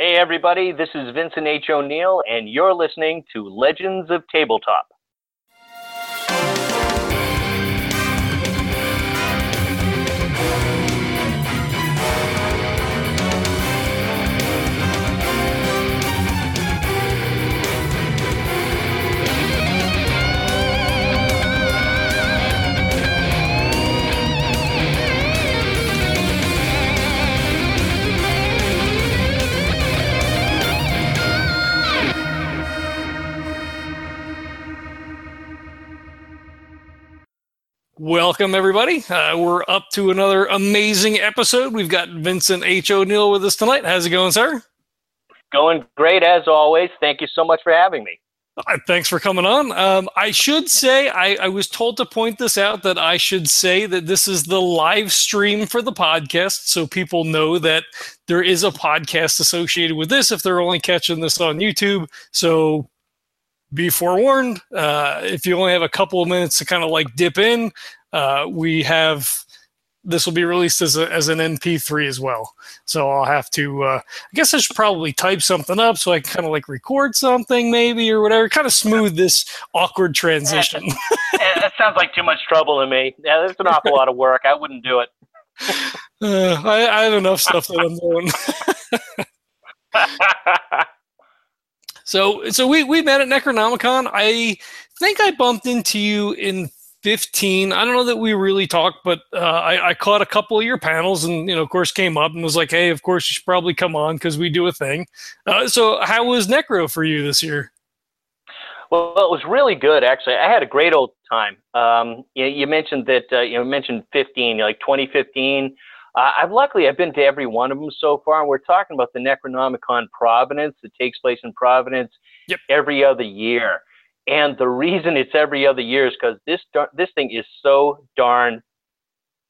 Hey, everybody, this is Vincent H. O'Neill, and you're listening to Legends of Tabletop. Welcome, everybody. Uh, we're up to another amazing episode. We've got Vincent H. O'Neill with us tonight. How's it going, sir? Going great as always. Thank you so much for having me. Uh, thanks for coming on. Um, I should say, I, I, was told to point this out that I should say that this is the live stream for the podcast, so people know that there is a podcast associated with this if they're only catching this on YouTube. So be forewarned. Uh, if you only have a couple of minutes to kind of like dip in, uh, we have this will be released as, a, as an MP3 as well. So I'll have to, uh, I guess I should probably type something up so I can kind of like record something maybe or whatever, kind of smooth this awkward transition. that sounds like too much trouble to me. Yeah, that's an awful lot of work. I wouldn't do it. Uh, I, I have enough stuff that I'm doing. So so we we met at Necronomicon. I think I bumped into you in 15. I don't know that we really talked, but uh, I, I, caught a couple of your panels and, you know, of course, came up and was like, hey, of course, you should probably come on because we do a thing. Uh, so, how was Necro for you this year? Well, it was really good, actually. I had a great old time. Um, you, you, mentioned that, uh, you mentioned 15, like 2015. Uh, I've luckily I've been to every one of them so far, and we're talking about the Necronomicon Providence that takes place in Providence yep. every other year. And the reason it's every other year is because this this thing is so darn.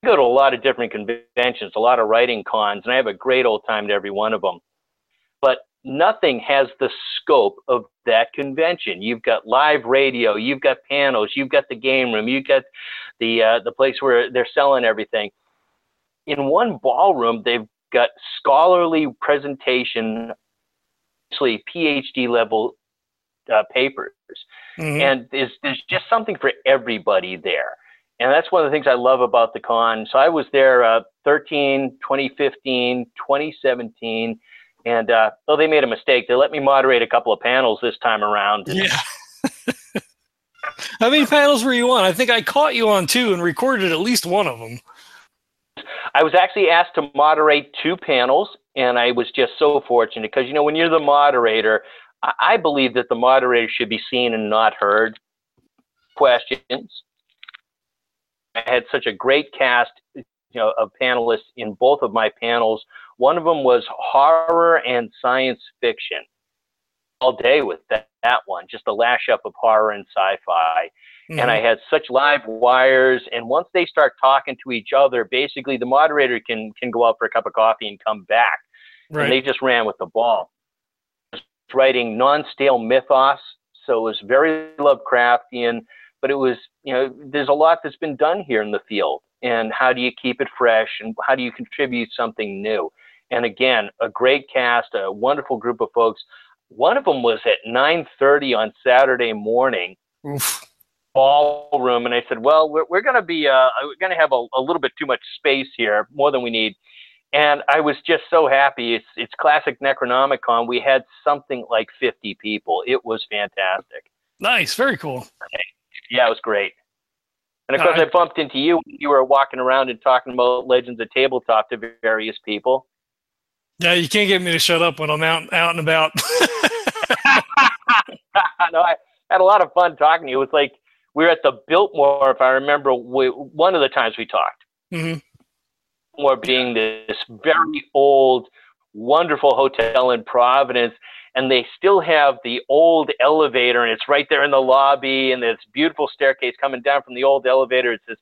I go to a lot of different conventions, a lot of writing cons, and I have a great old time at every one of them. But nothing has the scope of that convention. You've got live radio, you've got panels, you've got the game room, you've got the uh, the place where they're selling everything in one ballroom, they've got scholarly presentation, actually PhD level uh, papers, mm-hmm. and there's there's just something for everybody there. And that's one of the things I love about the con. So I was there uh, 13, 2015, 2017, and uh, oh, they made a mistake. They let me moderate a couple of panels this time around. Yeah. How many panels were you on? I think I caught you on two and recorded at least one of them. I was actually asked to moderate two panels, and I was just so fortunate because, you know, when you're the moderator, I believe that the moderator should be seen and not heard. Questions. I had such a great cast you know, of panelists in both of my panels. One of them was horror and science fiction. All day with that, that one, just a lash up of horror and sci-fi. Mm-hmm. And I mm-hmm. had such live wires. And once they start talking to each other, basically the moderator can can go out for a cup of coffee and come back. Right. And they just ran with the ball. Writing non-stale mythos, so it was very Lovecraftian. But it was, you know, there's a lot that's been done here in the field. And how do you keep it fresh? And how do you contribute something new? And again, a great cast, a wonderful group of folks. One of them was at 9:30 on Saturday morning. Oof ballroom, and I said, "Well, we're, we're going to be uh, we're going to have a, a little bit too much space here, more than we need." And I was just so happy. It's it's classic Necronomicon. We had something like 50 people. It was fantastic. Nice, very cool. Yeah, it was great. And of course, I bumped into you. You were walking around and talking about Legends of Tabletop to various people. Yeah, you can't get me to shut up when I'm out out and about. no, I had a lot of fun talking to you. It was like we were at the Biltmore, if I remember, we, one of the times we talked. Mm-hmm. Biltmore being this very old, wonderful hotel in Providence, and they still have the old elevator, and it's right there in the lobby, and there's beautiful staircase coming down from the old elevator. It's this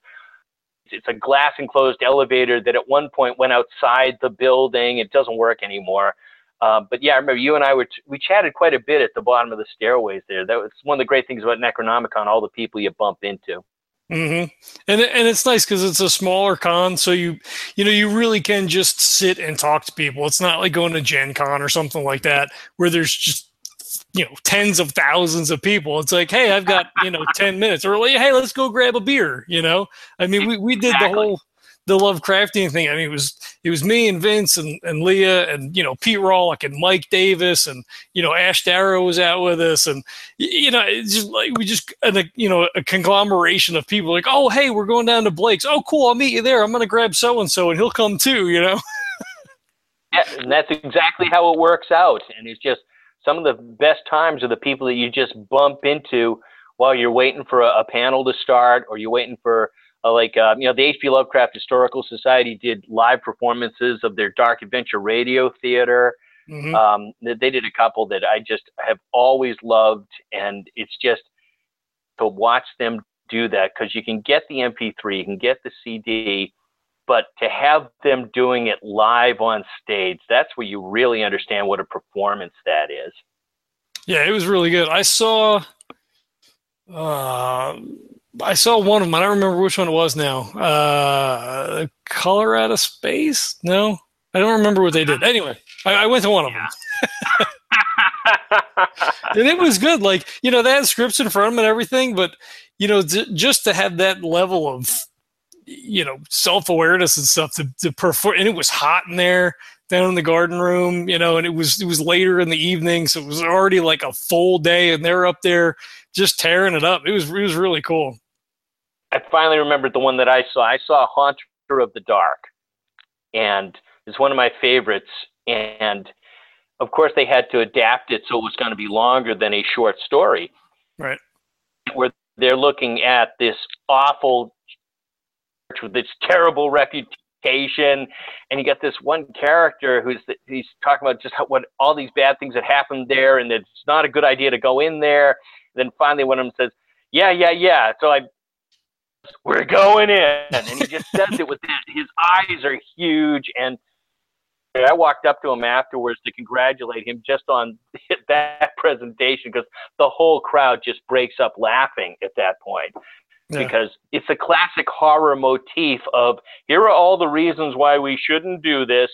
it's a glass enclosed elevator that at one point went outside the building. It doesn't work anymore. Um, but yeah, I remember you and I were t- we chatted quite a bit at the bottom of the stairways there. That was one of the great things about Necronomicon, all the people you bump into. Mm-hmm. And and it's nice because it's a smaller con, so you you know you really can just sit and talk to people. It's not like going to Gen Con or something like that where there's just you know tens of thousands of people. It's like, hey, I've got you know ten minutes, or like, hey, let's go grab a beer. You know, I mean, we we did the whole the Lovecraftian thing. I mean, it was it was me and Vince and, and Leah and you know Pete Rawlik and Mike Davis and you know Ash Darrow was out with us. And you know it's just like we just a you know a conglomeration of people like oh hey we're going down to Blake's. Oh cool. I'll meet you there. I'm gonna grab so and so and he'll come too you know. yeah, and that's exactly how it works out, and it's just some of the best times are the people that you just bump into while you're waiting for a, a panel to start or you're waiting for uh, like uh, you know the H.P. Lovecraft Historical Society did live performances of their Dark Adventure Radio Theater. Mm-hmm. Um, they did a couple that I just have always loved, and it's just to watch them do that because you can get the MP3, you can get the CD, but to have them doing it live on stage, that's where you really understand what a performance that is. Yeah, it was really good. I saw. Uh, I saw one of them. I don't remember which one it was now. Uh, Colorado Space? No, I don't remember what they did. Anyway, I, I went to one of them. and it was good. Like, you know, they had scripts in front of them and everything, but, you know, d- just to have that level of, you know, self awareness and stuff to, to perform. And it was hot in there down in the garden room, you know, and it was, it was later in the evening. So it was already like a full day and they're up there just tearing it up. It was, it was really cool. I finally remembered the one that I saw. I saw Haunter of the Dark, and it's one of my favorites. And of course, they had to adapt it so it was going to be longer than a short story. Right. Where they're looking at this awful church with this terrible reputation, and you got this one character who's he's talking about just how, what all these bad things that happened there, and it's not a good idea to go in there. And then finally, one of them says, "Yeah, yeah, yeah." So I we're going in. And he just says it with that. His eyes are huge. And I walked up to him afterwards to congratulate him just on that presentation because the whole crowd just breaks up laughing at that point. Yeah. Because it's a classic horror motif of here are all the reasons why we shouldn't do this.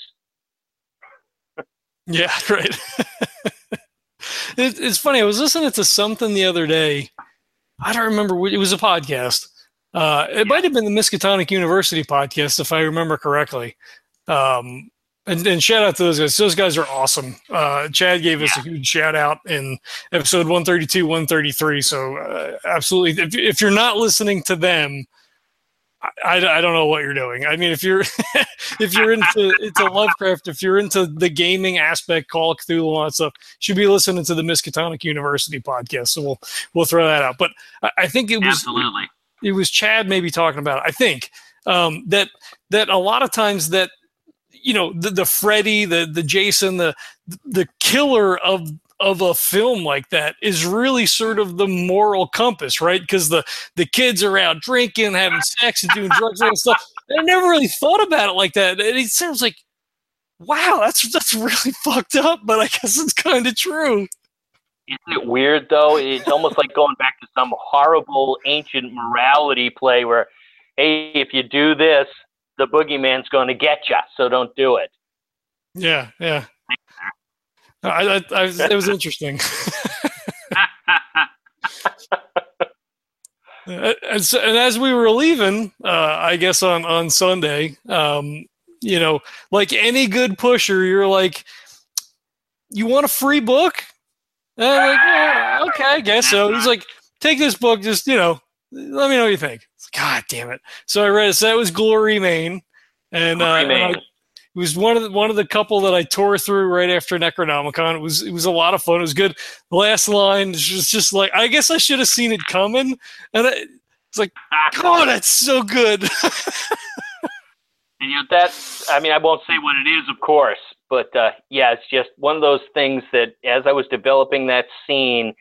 yeah, right. it, it's funny. I was listening to something the other day. I don't remember. It was a podcast, uh, it might have been the Miskatonic University podcast, if I remember correctly. Um, and, and, shout out to those guys. Those guys are awesome. Uh, Chad gave us a huge shout out in episode 132, 133. So, uh, absolutely. If, if, you're not listening to them, I, I, don't know what you're doing. I mean, if you're if you're into into Lovecraft, if you're into the gaming aspect, Call of Cthulhu, all that stuff, should be listening to the Miskatonic University podcast. So we'll we'll throw that out. But I, I think it was absolutely it was Chad maybe talking about it. I think um, that that a lot of times that you know the, the Freddy, the the Jason, the the killer of of a film like that is really sort of the moral compass, right? Because the the kids are out drinking, having sex, and doing drugs and stuff. I never really thought about it like that. And it sounds like, wow, that's that's really fucked up, but I guess it's kind of true. Isn't it weird though? It's almost like going back to some horrible ancient morality play where, hey, if you do this, the boogeyman's going to get you, so don't do it. Yeah, yeah. I, I, I it was interesting. and, and, as we were leaving, uh, I guess on on Sunday, um, you know, like any good pusher, you're like, you want a free book? And I'm like, yeah, okay, I guess so. He's like, take this book, just you know, let me know what you think. God damn it! So I read it. So that was Glory Main, and, uh, and I, it was one of the one of the couple that I tore through right after Necronomicon. It was it was a lot of fun. It was good. The last line was just like I guess I should have seen it coming, and I, it's like, God, that's so good. and you know that's I mean I won't say what it is, of course, but uh, yeah, it's just one of those things that as I was developing that scene,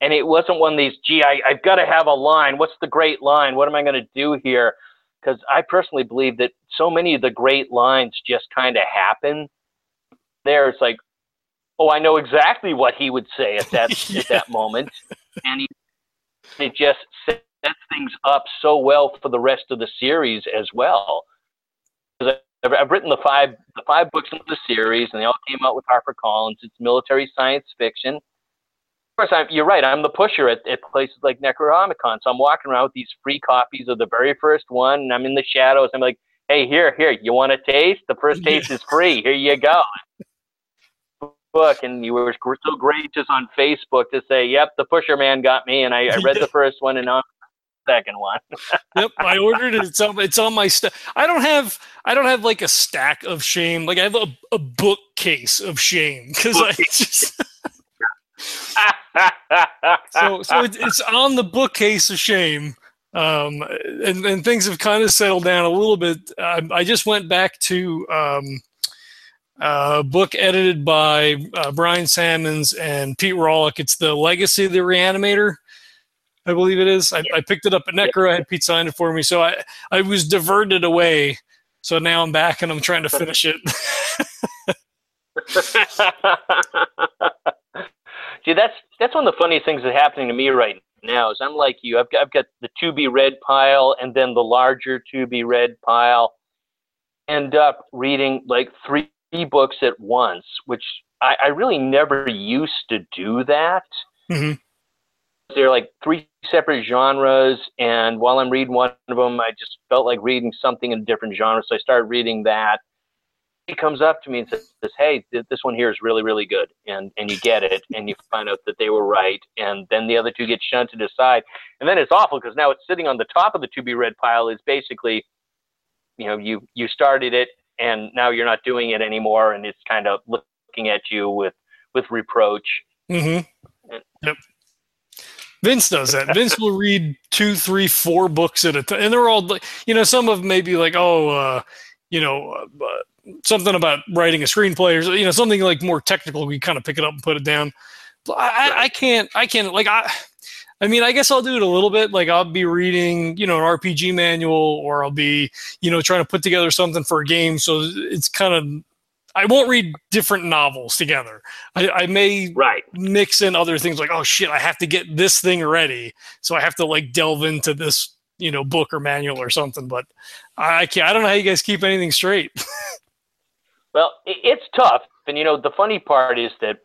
and it wasn't one of these, gee, I, I've got to have a line. What's the great line? What am I going to do here? Because I personally believe that so many of the great lines just kind of happen. There, it's like, oh, I know exactly what he would say at that yeah. at that moment, and he, it just sets sets things up so well for the rest of the series as well. I've, I've written the five the five books in the series, and they all came out with HarperCollins. It's military science fiction. Of course, I'm, you're right. I'm the pusher at, at places like Necronomicon, so I'm walking around with these free copies of the very first one, and I'm in the shadows. I'm like, "Hey, here, here, you want a taste? The first taste is free. Here you go." Book, and you were so gracious on Facebook to say, "Yep, the pusher man got me," and I, I read the first one, and now second one. yep, I ordered it. It's on, it's on my stuff. I don't have I don't have like a stack of shame. Like I have a, a bookcase of shame because I just. so so it, it's on the bookcase of shame. Um, and, and things have kind of settled down a little bit. I, I just went back to um, a book edited by uh, Brian Sammons and Pete Rawlik. It's the Legacy of the Reanimator. I believe it is. I, I picked it up at Necro. I had Pete sign it for me, so I I was diverted away. So now I'm back and I'm trying to finish it. See, that's that's one of the funniest things that's happening to me right now. Is I'm like you. I've got, I've got the to be read pile and then the larger to be read pile. End up reading like three books at once, which I, I really never used to do that. Mm-hmm they're like three separate genres, and while I'm reading one of them, I just felt like reading something in a different genre, so I started reading that. He comes up to me and says, "Hey, this one here is really, really good," and and you get it, and you find out that they were right, and then the other two get shunted aside, and then it's awful because now it's sitting on the top of the to be read pile. Is basically, you know, you you started it, and now you're not doing it anymore, and it's kind of looking at you with with reproach. Mm-hmm. And, yep. Vince does that. Vince will read two, three, four books at a time, and they're all, you know, some of them may be like, oh, uh, you know, uh, something about writing a screenplay or you know something like more technical. We kind of pick it up and put it down. I, I can't, I can't like I. I mean, I guess I'll do it a little bit. Like I'll be reading, you know, an RPG manual, or I'll be, you know, trying to put together something for a game. So it's kind of I won't read different novels together. I, I, may right. mix in other things like, oh shit, I have to get this thing ready, so I have to like delve into this, you know, book or manual or something. But I can't. I don't know how you guys keep anything straight. well, it's tough, and you know, the funny part is that,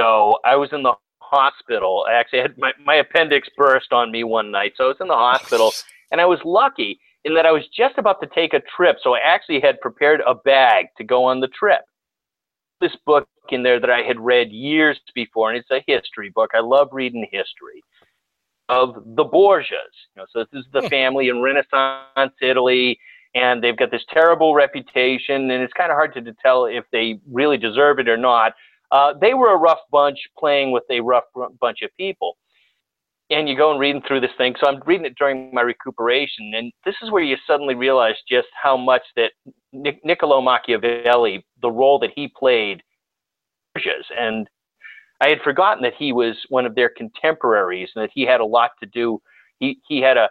you know, I was in the hospital. I actually had my, my appendix burst on me one night, so I was in the hospital, and I was lucky in that I was just about to take a trip, so I actually had prepared a bag to go on the trip. This book in there that I had read years before, and it's a history book. I love reading history of the Borgias. You know, so this is the hmm. family in Renaissance Italy, and they've got this terrible reputation, and it's kind of hard to tell if they really deserve it or not. Uh, they were a rough bunch playing with a rough bunch of people and you go and reading through this thing. So I'm reading it during my recuperation, and this is where you suddenly realize just how much that Nic- Niccolo Machiavelli, the role that he played, and I had forgotten that he was one of their contemporaries and that he had a lot to do. He he had a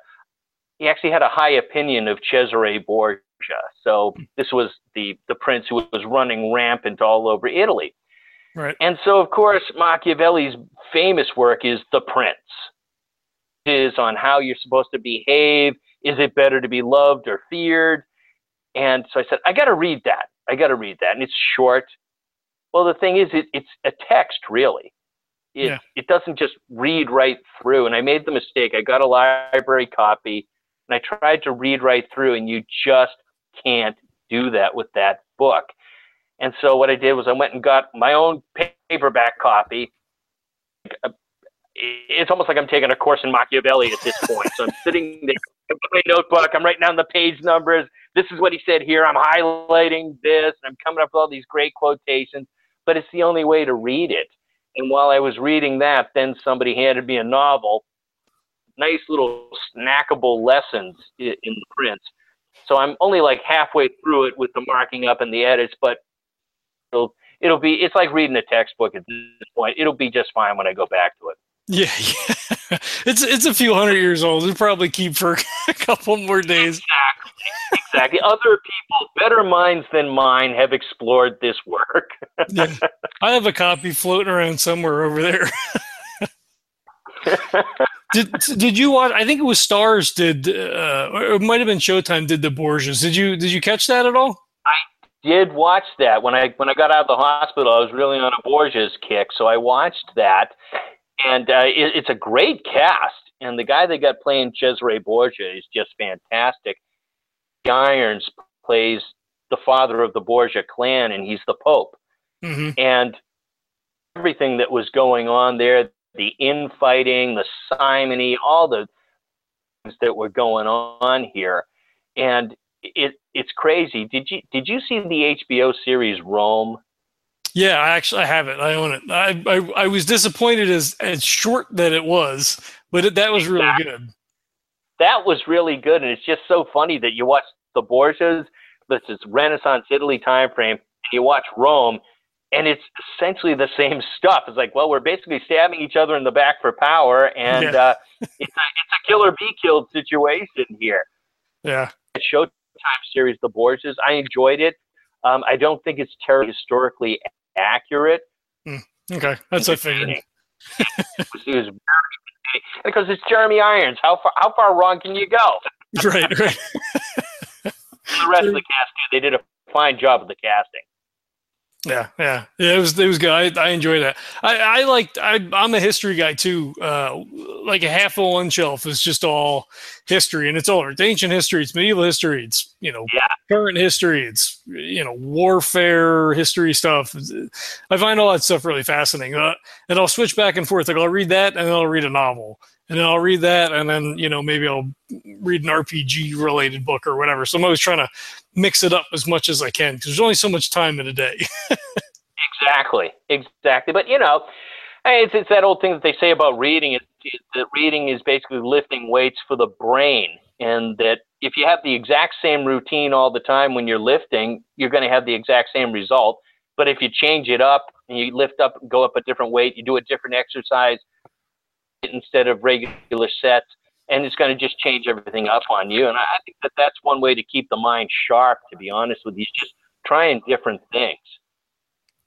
he actually had a high opinion of Cesare Borgia. So this was the the prince who was running rampant all over Italy. Right. And so, of course, Machiavelli's famous work is The Prince on how you're supposed to behave. Is it better to be loved or feared? And so I said, I got to read that. I got to read that. And it's short. Well, the thing is, it, it's a text, really. It, yeah. it doesn't just read right through. And I made the mistake. I got a library copy and I tried to read right through, and you just can't do that with that book. And so what I did was I went and got my own paperback copy, it's almost like I'm taking a course in Machiavelli at this point. So I'm sitting there with my notebook, I'm writing down the page numbers. This is what he said here. I'm highlighting this, and I'm coming up with all these great quotations. But it's the only way to read it. And while I was reading that, then somebody handed me a novel, nice little snackable lessons in the Prince. So I'm only like halfway through it with the marking up and the edits, but it'll it'll be it's like reading a textbook at this point. It'll be just fine when I go back to it. Yeah, yeah. It's it's a few hundred years old. It'll probably keep for a couple more days. Exactly. Exactly. Other people, better minds than mine, have explored this work. yeah. I have a copy floating around somewhere over there. did did you watch? I think it was Starz did, uh, or it might have been Showtime did the Borgias. Did you did you catch that at all? I did watch that when I when I got out of the hospital. I was really on a Borgias kick, so I watched that, and uh, it, it's a great cast. And the guy they got playing Cesare Borgia is just fantastic. Irons plays the father of the Borgia clan, and he's the Pope. Mm-hmm. And everything that was going on there, the infighting, the simony, all the things that were going on here, and it it's crazy. Did you did you see the HBO series Rome? Yeah, I actually I have it. I own it. I I, I was disappointed as as short that it was, but it, that was really good. That was really good, and it's just so funny that you watch the Borgias, this is Renaissance Italy time frame, and you watch Rome, and it's essentially the same stuff. It's like, well, we're basically stabbing each other in the back for power, and Yeah. uh, it's a it's a killer be killed situation here. Yeah. The Showtime series, The Borgias, I enjoyed it. Um, I don't think it's terribly historically accurate. Mm, okay, that's I figured. entertaining. it was, it was very because it's Jeremy Irons. How far how far wrong can you go? Right, right. The rest of the cast. They did a fine job of the casting. Yeah, yeah, yeah. It was it was good. I, I enjoyed that. I I liked. I I'm a history guy too. Uh, like a half of one shelf is just all history, and it's all it's ancient history. It's medieval history. It's you know Yeah. current history. It's you know warfare history stuff. I find all that stuff really fascinating. Uh, and I'll switch back and forth. Like I'll read that, and then I'll read a novel, and then I'll read that, and then you know maybe I'll read an RPG related book or whatever. So I'm always trying to mix it up as much as I can because there's only so much time in a day. Exactly, exactly. But you know, it's it's that old thing that they say about reading. It, it, that reading is basically lifting weights for the brain, and that if you have the exact same routine all the time when you're lifting, you're going to have the exact same result. But if you change it up and you lift up, go up a different weight, you do a different exercise instead of regular sets, and it's going to just change everything up on you. And I think that that's one way to keep the mind sharp. To be honest with you, just trying different things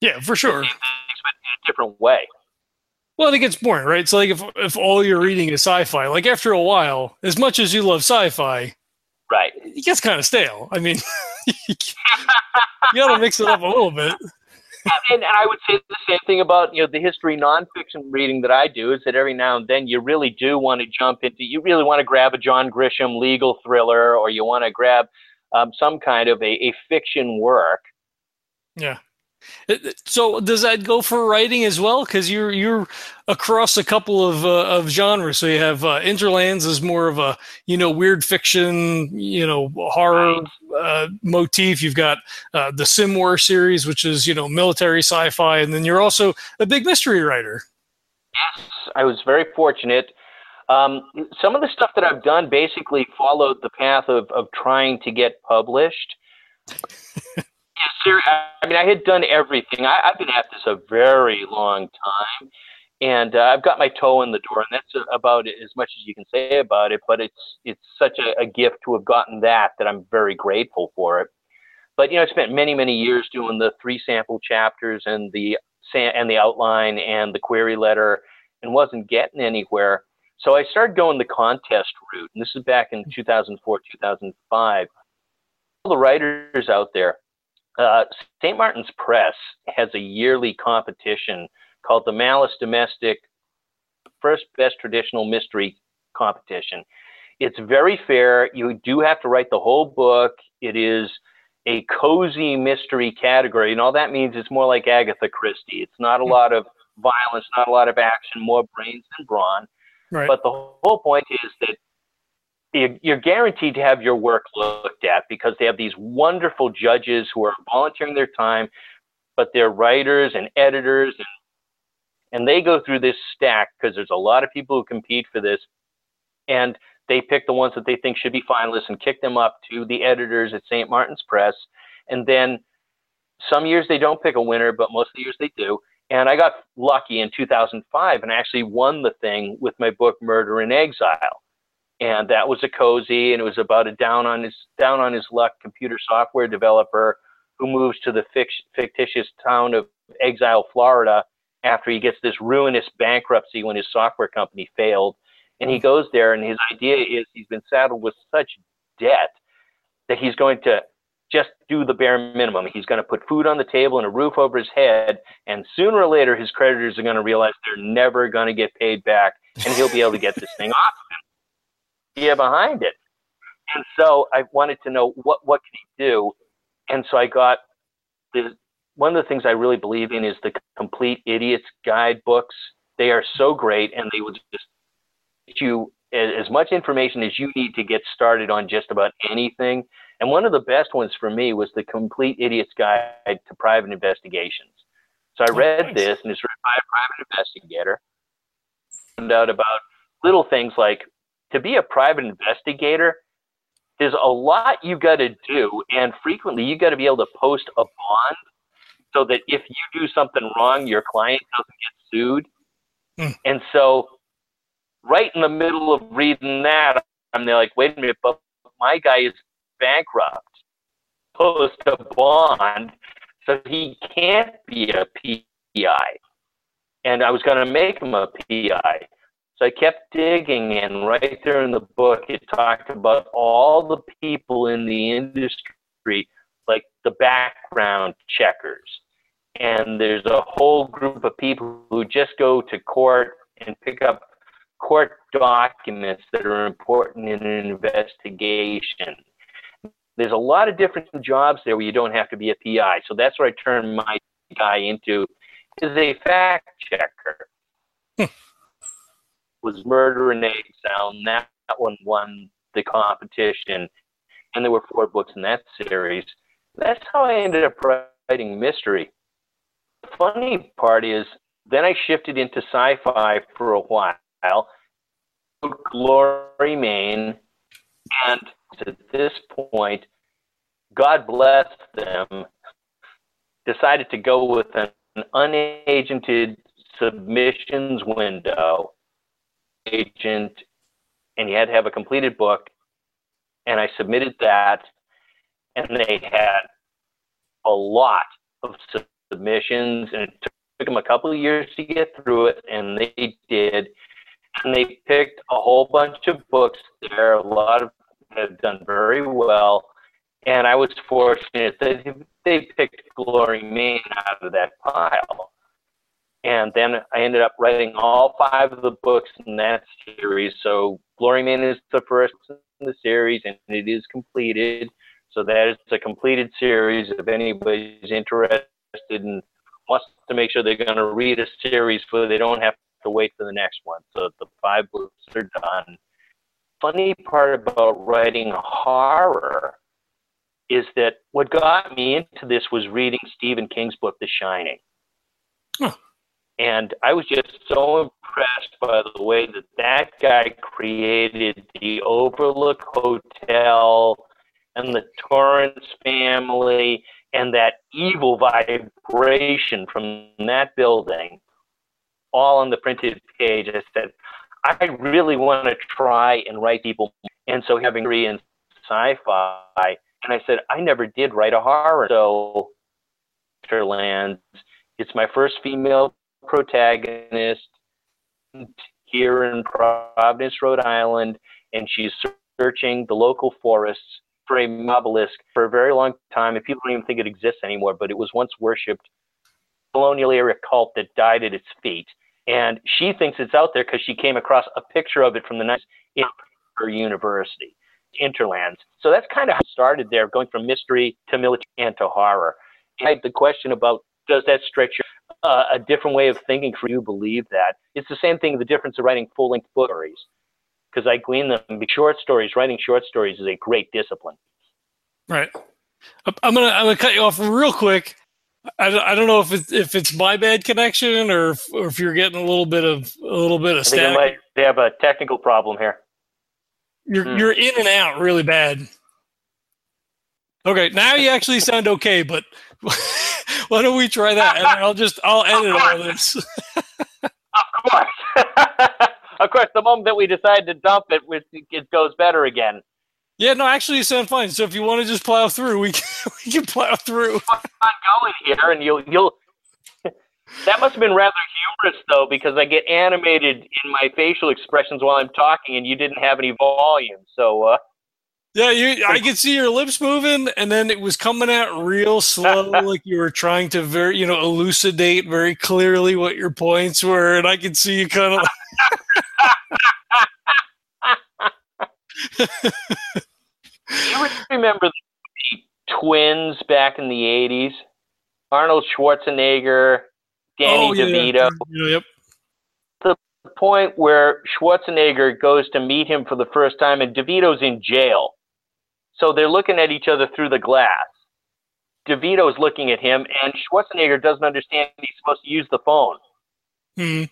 yeah, for sure. things but in a different way. Well, it gets boring, right? So, like, if if all you're reading is sci-fi, like after a while, as much as you love sci-fi, Right. it gets kind of stale. I mean, you got to mix it up a little bit. And, and I would say the same thing about you know the history nonfiction reading that I do is that every now and then you really do want to jump into you really want to grab a John Grisham legal thriller or you want to grab um, some kind of a, a fiction work. Yeah. It- it- So, does that go for writing as well? Because you're you're across a couple of uh, of genres. So you have uh, Interlands is more of a you know weird fiction, you know horror uh, motif. You've got uh, the Simwar series, which is you know military sci-fi, and then you're also a big mystery writer. Yes, I was very fortunate. Um, some of the stuff that I've done basically followed the path of, of trying to get published. I mean, I had done everything. I, I've been at this a very long time, and uh, I've got my toe in the door, and that's about as much as you can say about it. But it's it's such a, a gift to have gotten that that I'm very grateful for it. But you know, I spent many many years doing the three sample chapters and the and the outline and the query letter, and wasn't getting anywhere. So I started going the contest route, and this is back in 2004 2005. All the writers out there, uh, St. Martin's Press has a yearly competition called the Malice Domestic First Best Traditional Mystery Competition. It's very fair. You do have to write the whole book. It is a cozy mystery category, and all that means it's more like Agatha Christie. It's not a lot of violence, not a lot of action, more brains than brawn. Right. But the whole point is that you're guaranteed to have your work looked at because they have these wonderful judges who are volunteering their time, but they're writers and editors, and, and they go through this stack because there's a lot of people who compete for this, and they pick the ones that they think should be finalists and kick them up to the editors at St. Martin's Press, and then some years they don't pick a winner, but most of the years they do. And I got lucky in 2005 and actually won the thing with my book Murder in Exile. And that was a cozy, and it was about a down on his down on his luck computer software developer who moves to the fictitious town of Exile, Florida, after he gets this ruinous bankruptcy when his software company failed, And he mm. goes there, and his idea is he's been saddled with such debt that he's going to just do the bare minimum. He's going to put food on the table and a roof over his head, and sooner or later, his creditors are going to realize they're never going to get paid back, and he'll be able to get this thing off Yeah, behind it. And so I wanted to know what what can he do, and so I got the one of the things I really believe in is the complete idiots guide books. They are so great, and they will just get you as much information as you need to get started on just about anything. And one of the best ones for me was the Complete Idiot's Guide to Private Investigations. So I read nice. this, and it's written by a private investigator. Found out about little things like to be a private investigator, there's a lot you got to do, and frequently you got to be able to post a bond so that if you do something wrong, your client doesn't get sued. Mm. And so, right in the middle of reading that, I'm there like, wait a minute, but my guy is bankrupt, post a bond, so he can't be a PI. And I was going to make him a PI. So I kept digging, and right there in the book, it talked about all the people in the industry, like the background checkers. And there's a whole group of people who just go to court and pick up court documents that are important in an investigation. There's a lot of different jobs there where you don't have to be a PI. So that's what I turned my guy into, is a fact checker. Was Murder in Exile. That one won the competition, and there were four books in that series. That's how I ended up writing mystery. The funny part is, then I shifted into sci-fi for a while. Glory Main, and at this point, God bless them, decided to go with an unagented submissions window agent, and you had to have a completed book. And I submitted that, and they had a lot of submissions, and it took them a couple of years to get through it, and they did. And they picked a whole bunch of books there. A lot of have done very well. And I was fortunate that they picked Glory Main out of that pile. And then I ended up writing all five of the books in that series. So Glory Main is the first in the series, and it is completed. So that is a completed series. If anybody's interested and wants to make sure they're going to read a series, so they don't have to wait for the next one. So the five books are done. Funny part about writing horror is that what got me into this was reading Stephen King's book, The Shining. Huh. And I was just so impressed by the way that that guy created the Overlook Hotel and the Torrance family and that evil vibration from that building all on the printed page. I said, I really want to try and write people. And so having three in sci-fi, and I said, I never did write a horror. So Lands, it's my first female protagonist here in Providence, Rhode Island, and she's searching the local forests for a obelisk for a very long time. And people don't even think it exists anymore, but it was once worshipped colonial era cult that died at its feet. And she thinks it's out there because she came across a picture of it from the night in her university, Interlands. So that's kind of how it started there, going from mystery to military and to horror. I the question about does that stretch your uh, a different way of thinking for you believe that. It's the same thing, the difference of writing full length book stories. Because I glean them, short stories, writing short stories is a great discipline. Right. I'm gonna I'm gonna cut you off real quick. I, I don't know if it's if it's my bad connection or if, or if you're getting a little bit of a little bit of static. I might have a technical problem here. You're hmm. you're in and out really bad. Okay, now you actually sound okay, but why don't we try that? And I'll just I'll edit all this. of course, of course. The moment that we decide to dump it, it goes better again. Yeah, no, actually, you sound fine. So if you want to just plow through, we can, we can plow through. I'm going here, and you'll you'll That must have been rather humorous, though, because I get animated in my facial expressions while I'm talking, and you didn't have any volume. So, uh, yeah, you. I could see your lips moving, and then it was coming out real slow, like you were trying to very, you know, elucidate very clearly what your points were, and I could see you kind of. you remember the twins back in the '80s? Arnold Schwarzenegger, Danny Oh, yeah, DeVito. yeah, Yep. The point where Schwarzenegger goes to meet him for the first time, and DeVito's in jail. So they're looking at each other through the glass. DeVito's looking at him, and Schwarzenegger doesn't understand he's supposed to use the phone. Mhm.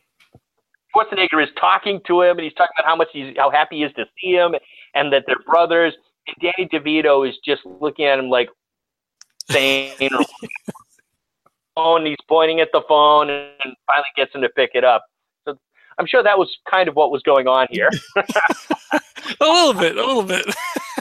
Schwarzenegger is talking to him, and he's talking about how much he's, how happy he is to see him, and that they're brothers. And Danny DeVito is just looking at him like saying, phone. He's pointing at the phone, and finally gets him to pick it up. So I'm sure that was kind of what was going on here. A little bit, a little bit.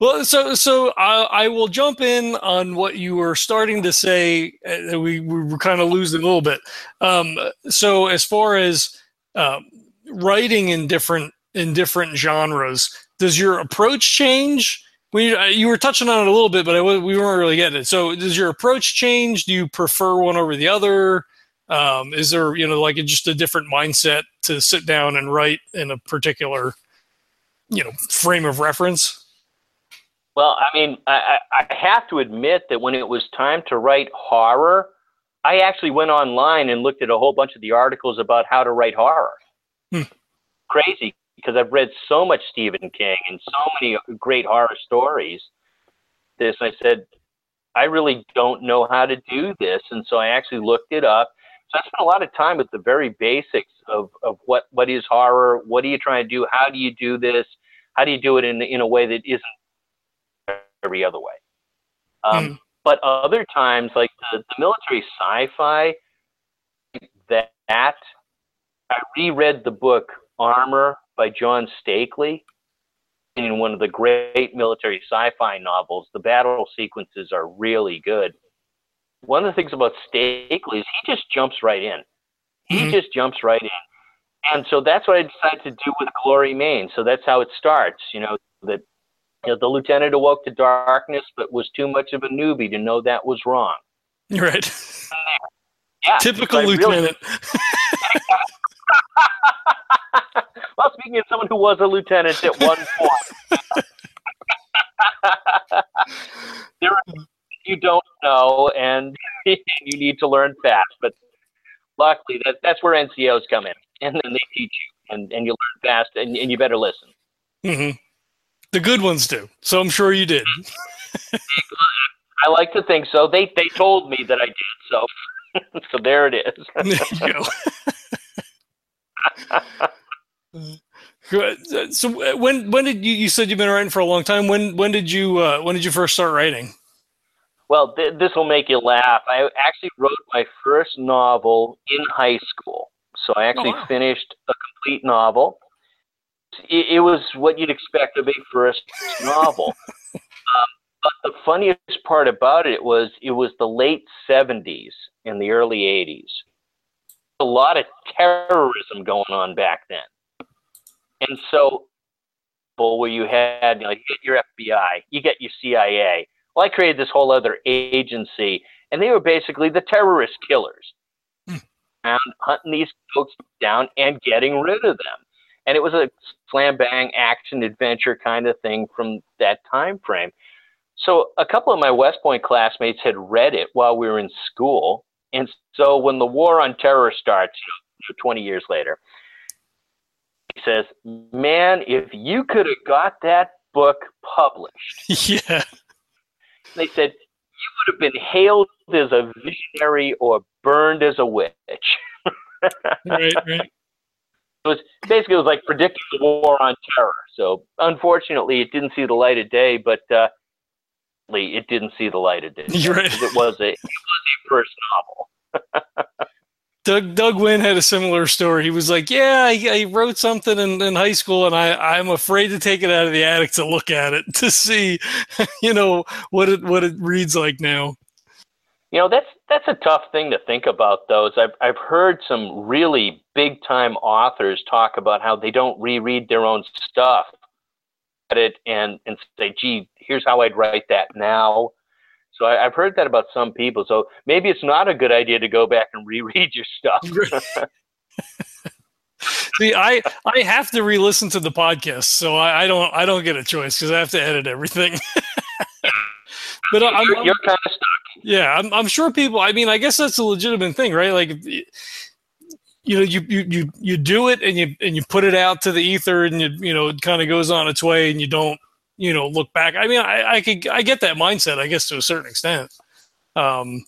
well, so so I, I will jump in on what you were starting to say. We, we were kind of losing a little bit. Um, so as far as um, writing in different in different genres, does your approach change? We uh, you were touching on it a little bit, but I, we weren't really getting it. So does your approach change? Do you prefer one over the other? Um, is there you know like just a different mindset to sit down and write in a particular you know frame of reference? Well, I mean, I, I have to admit that when it was time to write horror, I actually went online and looked at a whole bunch of the articles about how to write horror. Hmm. Crazy, because I've read so much Stephen King and so many great horror stories. This, I said, I really don't know how to do this, and so I actually looked it up. So I spent a lot of time with the very basics of, of what, what is horror, what are you trying to do, how do you do this, how do you do it in, in a way that isn't every other way. Um, Hmm. But other times, like the, the military sci-fi, that, that I reread the book Armor by John Steakley. In one of the great military sci-fi novels, the battle sequences are really good. One of the things about Steakley is he just jumps right in. He Mhm. just jumps right in. And so that's what I decided to do with Glory Main. So that's how it starts. You know that you know, the lieutenant awoke to darkness, but was too much of a newbie to know that was wrong. Right. Yeah, Typical I really- lieutenant. well, speaking of someone who was a lieutenant at one point, there are things you don't know, and you need to learn fast. But luckily, that, that's where NCOs come in, and then they teach you, and, and you learn fast, and, and you better listen. hmm The good ones do. So I'm sure you did. I like to think so. They they told me that I did, so so there it is. There you go. Good. So uh, when when did you you said you've been writing for a long time? When when did you uh, when did you first start writing? Well, th- this will make you laugh. I actually wrote my first novel in high school. So I actually wow. finished a complete novel. It, it was what you'd expect of a first novel. um, but the funniest part about it was it was the late 70s and the early 80s. A lot of terrorism going on back then. And so, where you had, you know, you get your FBI, you get your CIA. Well, I created this whole other agency, and they were basically the terrorist killers, And hunting these folks down and getting rid of them. And it was a slam bang action adventure kind of thing from that time frame. So a couple of my West Point classmates had read it while we were in school, and so when the war on terror starts, you 20 years later, he says, "Man, if you could have got that book published." yeah. They said, you would have been hailed as a visionary or burned as a witch. Right. Right. It was basically it was like predicting the war on terror. So unfortunately, it didn't see the light of day, but uh, it didn't see the light of day. Right. because It was a it was a first novel. Doug Doug Wynne had a similar story. He was like, "Yeah, I, I wrote something in, in high school, and I I'm afraid to take it out of the attic to look at it to see, you know, what it what it reads like now." You know, that's that's a tough thing to think about. Those I've I've heard some really big time authors talk about how they don't reread their own stuff at it and and say, "Gee, here's how I'd write that now." So I, have heard that about some people. So maybe it's not a good idea to go back and reread your stuff. See, I I have to re-listen to the podcast, so I, I don't I don't get a choice because I have to edit everything. but I'm, you're, you're kind of stuck. Yeah, I'm, I'm sure people. I mean, I guess that's a legitimate thing, right? Like, you know, you you you you do it and you and you put it out to the ether, and you you know, it kind of goes on its way, and you don't you know look back. I mean, I I could I get that mindset, I guess, to a certain extent. Um,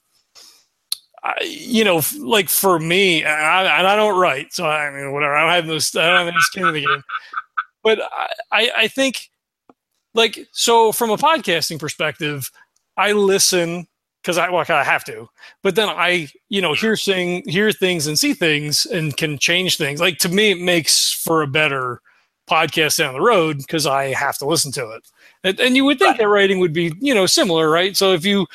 I, you know, like for me, and I, I don't write, so I mean, whatever. I don't have this. I don't have any skin in the game. But I, I think, like, so from a podcasting perspective, I listen because I well, I have to. But then I, you know, hear sing, hear things and see things and can change things. Like to me, it makes for a better podcast down the road because I have to listen to it. And, and you would think that writing would be, you know, similar, right? So if you,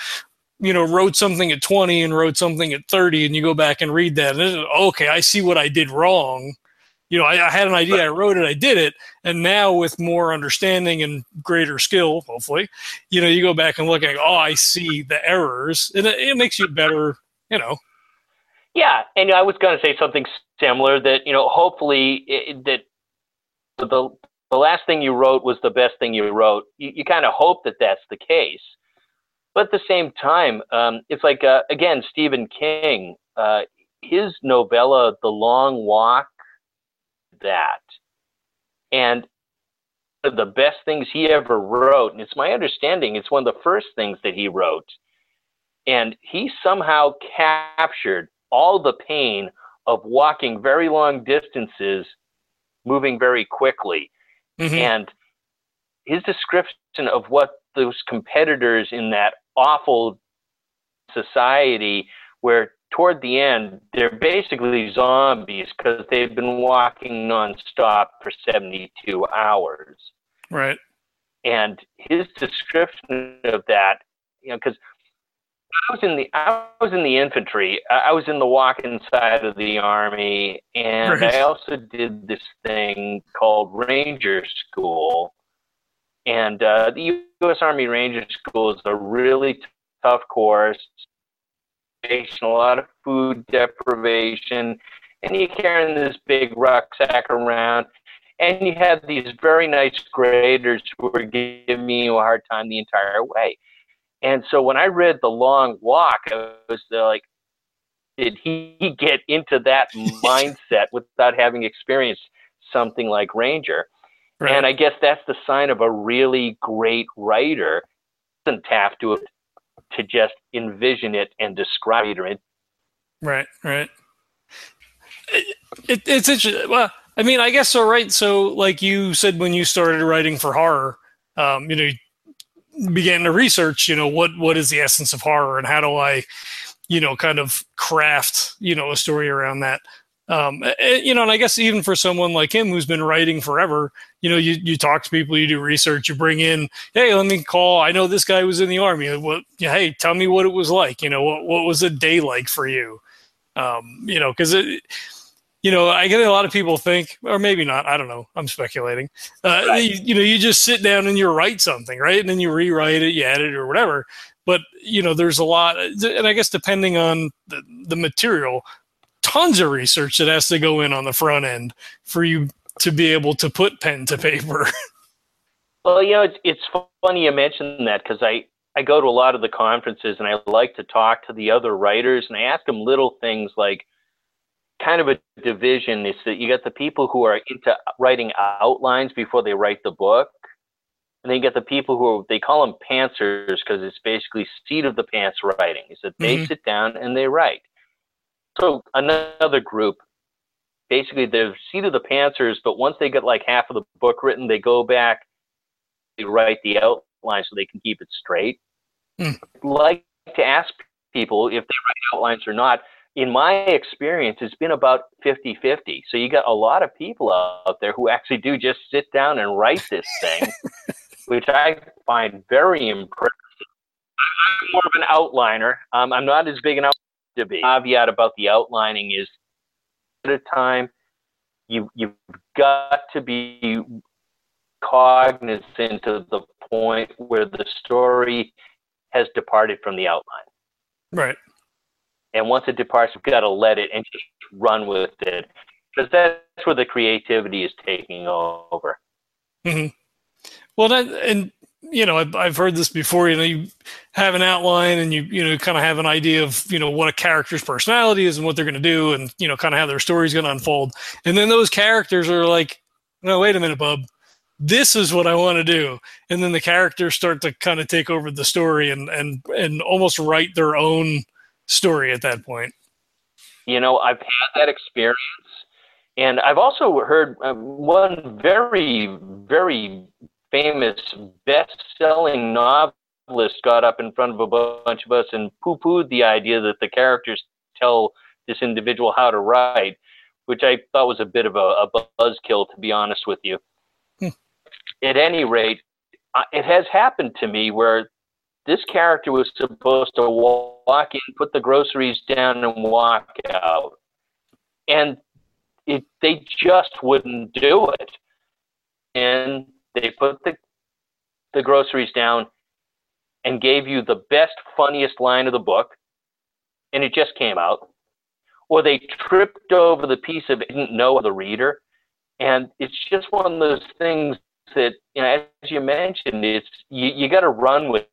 you know, wrote something at 20 and wrote something at 30 and you go back and read that, and okay, I see what I did wrong you know, I, I, had an idea, I wrote it, I did it, and now with more understanding and greater skill, hopefully, you know, you go back and look at, oh, I see the errors, and it, it makes you better, you know. Yeah, and I was going to say something similar that you know, hopefully, it, that the the last thing you wrote was the best thing you wrote. You, you kind of hope that that's the case, but at the same time, um, it's like uh, again, Stephen King. Uh, his novella, The Long Walk, that. And the best things he ever wrote, and it's my understanding, it's one of the first things that he wrote. And he somehow captured all the pain of walking very long distances, moving very quickly. Mm-hmm. And his description of what those competitors in that awful society where toward the end, they're basically zombies because they've been walking nonstop for 72 hours. Right. And his description of that, you know, because I was in the I was in the infantry. I was in the walk-in side of the army, and right. I also did this thing called Ranger School. And uh, the U.S. Army Ranger School is a really tough course a lot of food deprivation, and you're carrying this big rucksack around, and you have these very nice graders who are giving you a hard time the entire way. And so when I read The Long Walk, I was like, did he get into that mindset without having experienced something like Ranger? Right. And I guess that's the sign of a really great writer. Doesn't have to to just envision it and describe it. Right, right. It, it, it's interesting. Well, I mean, I guess so, right? So, like you said, when you started writing for horror, um, you know, began to research, you know, what what is the essence of horror and how do I, you know, kind of craft, you know, a story around that. Um, you know, and I guess even for someone like him who's been writing forever, you know, you, you talk to people, you do research, you bring in, hey, let me call. I know this guy was in the army. What? Hey, tell me what it was like. You know, what what was a day like for you? Um, you know, because it, you know, I get a lot of people think, or maybe not. I don't know. I'm speculating. Uh, right. you, you know, you just sit down and you write something, right? And then you rewrite it, you edit it, or whatever. But you know, there's a lot, and I guess depending on the, the material, tons of research that has to go in on the front end for you to be able to put pen to paper. well, you know, it's, it's funny you mention that because I, I go to a lot of the conferences and I like to talk to the other writers and I ask them little things like kind of a division is that you got the people who are into writing outlines before they write the book. And then you get the people who are, they call them pantsers because it's basically seat of the pants writing. Is that they mm-hmm. sit down and they write. So another group, basically the seat of the pantsers, but once they get like half of the book written, they go back, they write the outline so they can keep it straight. Mm. Like to ask people if they write outlines or not. In my experience, it's been about 50 50. So you got a lot of people out there who actually do just sit down and write this thing, which I find very impressive. I'm more of an outliner. Um, I'm not as big an outliner to be. Caveat about the outlining is at a time you you've got to be cognizant of the point where the story has departed from the outline. Right. And once it departs, you've got to let it and just run with it because that's where the creativity is taking over. Mm-hmm. Well, that, and you know, I've, I've heard this before. You know, you have an outline and you you know kind of have an idea of you know what a character's personality is and what they're going to do, and you know kind of how their story's going to unfold. And then those characters are like, no, wait a minute, bub, this is what I want to do. And then the characters start to kind of take over the story and and and almost write their own story at that point. You know, I've had that experience and I've also heard uh, one very, very famous best-selling novelist got up in front of a bunch of us and poo-pooed the idea that the characters tell this individual how to write, which I thought was a bit of a, a buzzkill, to be honest with you. Hmm. At any rate, it has happened to me where this character was supposed to walk in, put the groceries down, and walk out. And it, they just wouldn't do it. And they put the, the groceries down and gave you the best, funniest line of the book, and it just came out. Or they tripped over the piece of didn't know the reader. And it's just one of those things that, you know, as you mentioned, it's you, you got to run with it.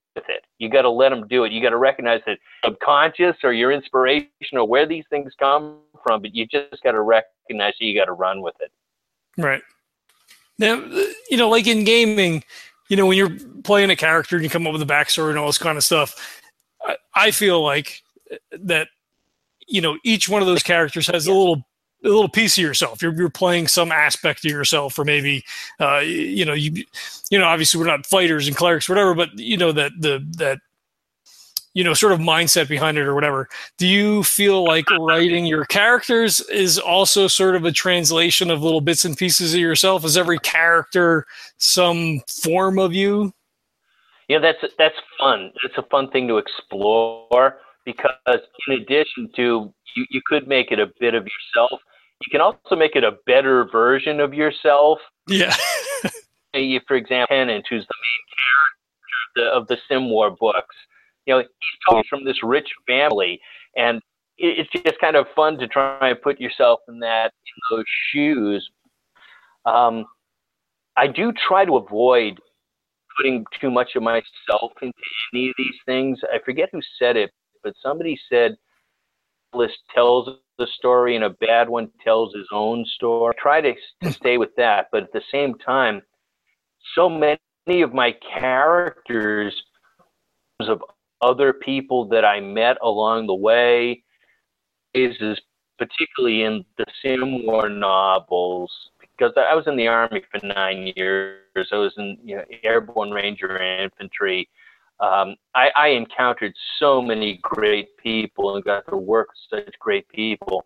You got to let them do it. You got to recognize that subconscious or your inspiration or where these things come from, but you just got to recognize that you got to run with it. Right. Now, you know, like in gaming, you know, when you're playing a character and you come up with a backstory and all this kind of stuff, I, I feel like that, you know, each one of those characters has a little a little piece of yourself. You're, you're playing some aspect of yourself, or maybe, uh, you know, you, you know, obviously we're not fighters and clerics, whatever, but you know that the that you know sort of mindset behind it or whatever. Do you feel like writing your characters is also sort of a translation of little bits and pieces of yourself? Is every character some form of you? Yeah that's that's fun. It's a fun thing to explore because in addition to you, you could make it a bit of yourself you can also make it a better version of yourself yeah for example Tennant, who's the main character of the, of the sim war books you know, he's coming from this rich family, and it's just kind of fun to try and put yourself in that in those shoes. Um, I do try to avoid putting too much of myself into any of these things. I forget who said it, but somebody said list tells the story and a bad one tells his own story. I try to, to stay with that, but at the same time, so many of my characters of other people that I met along the way is, particularly in the Sim War novels because I was in the army for nine years. I was in you know, airborne ranger infantry. Um, I, I encountered so many great people and got to work with such great people,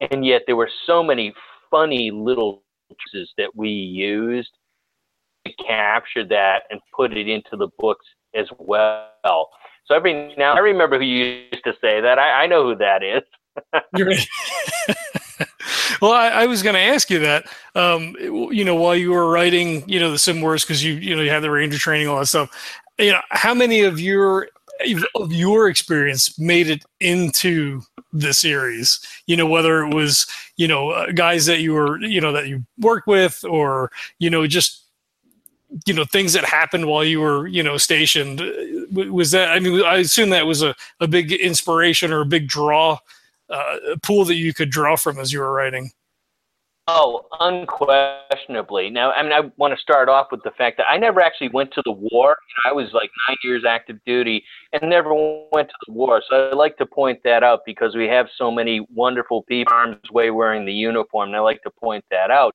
and yet there were so many funny little pieces that we used to capture that and put it into the books as well. So every now I remember who used to say that. I, I know who that is. well, I, I was going to ask you that. Um, you know, while you were writing, you know, the sim wars because you you know you had the ranger training, all that stuff. You know, how many of your of your experience made it into the series? You know, whether it was you know uh, guys that you were you know that you worked with, or you know just you know things that happened while you were you know stationed was that i mean i assume that was a, a big inspiration or a big draw uh, pool that you could draw from as you were writing oh unquestionably now i mean i want to start off with the fact that i never actually went to the war i was like nine years active duty and never went to the war so i like to point that out because we have so many wonderful people arms way wearing the uniform and i like to point that out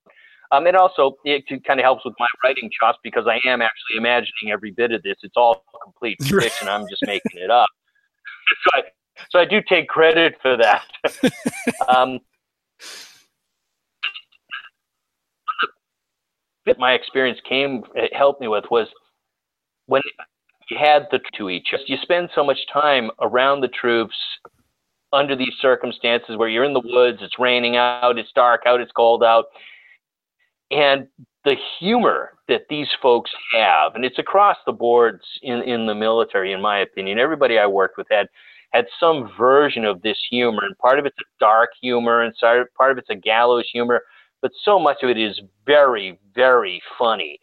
um, it also it kind of helps with my writing chops because I am actually imagining every bit of this. It's all complete fiction. I'm just making it up. so I so I do take credit for that. um, that my experience came helped me with was when you had the to each. You spend so much time around the troops under these circumstances where you're in the woods, it's raining out, it's dark out, it's cold out. And the humor that these folks have, and it's across the boards in, in the military, in my opinion. Everybody I worked with had had some version of this humor, and part of it's a dark humor, and part of it's a gallows humor, but so much of it is very, very funny.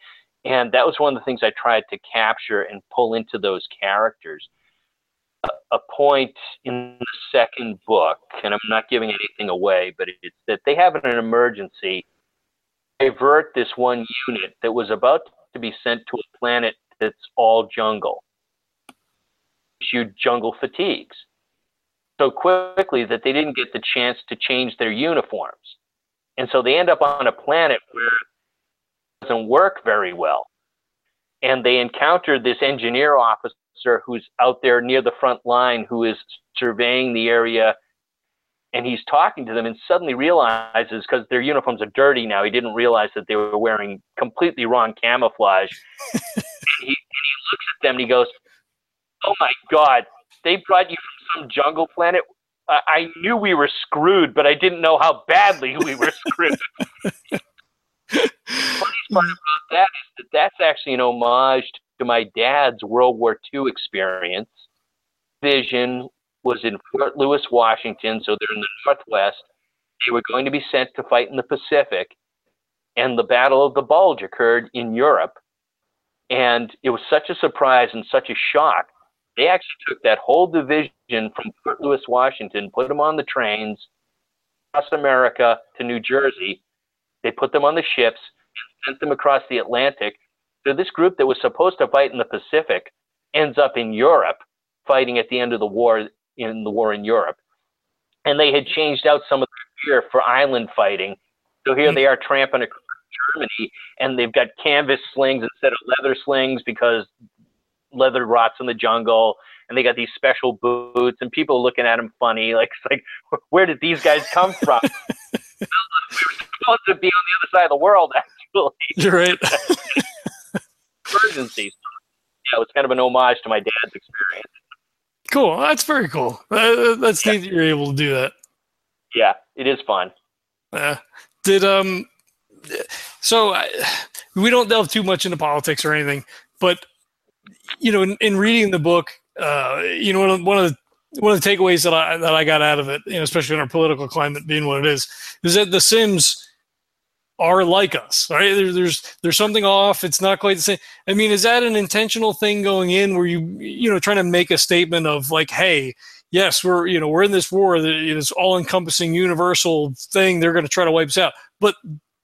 And that was one of the things I tried to capture and pull into those characters. A, a point in the second book, and I'm not giving anything away, but it's that they have an emergency divert this one unit that was about to be sent to a planet that's all jungle. Issued jungle fatigues so quickly that they didn't get the chance to change their uniforms. And so they end up on a planet where it doesn't work very well. And they encounter this engineer officer who's out there near the front line who is surveying the area and he's talking to them and suddenly realizes because their uniforms are dirty now he didn't realize that they were wearing completely wrong camouflage and, he, and he looks at them and he goes oh my god they brought you from some jungle planet i knew we were screwed but i didn't know how badly we were screwed funniest part about that is that that's actually an homage to my dad's world war ii experience vision was in Fort Lewis, Washington, so they're in the Northwest. They were going to be sent to fight in the Pacific, and the Battle of the Bulge occurred in Europe. And it was such a surprise and such a shock. They actually took that whole division from Fort Lewis, Washington, put them on the trains across America to New Jersey. They put them on the ships sent them across the Atlantic. So this group that was supposed to fight in the Pacific ends up in Europe fighting at the end of the war in the war in Europe. And they had changed out some of their gear for island fighting. So here they are tramping across Germany, and they've got canvas slings instead of leather slings because leather rots in the jungle. And they got these special boots, and people looking at them funny, like it's like, where did these guys come from? we were supposed to be on the other side of the world, actually. You're right. Emergencies. Yeah, it's kind of an homage to my dad's experience. Cool. That's very cool. Uh, that's yeah. neat that you're able to do that. Yeah, it is fun. Uh, did um, so I, we don't delve too much into politics or anything, but you know, in, in reading the book, uh, you know, one of, one of the one of the takeaways that I that I got out of it, you know, especially in our political climate being what it is, is that the Sims are like us, right? There, there's there's something off. It's not quite the same. I mean, is that an intentional thing going in where you you know trying to make a statement of like, hey, yes, we're you know we're in this war that is all encompassing universal thing. They're going to try to wipe us out, but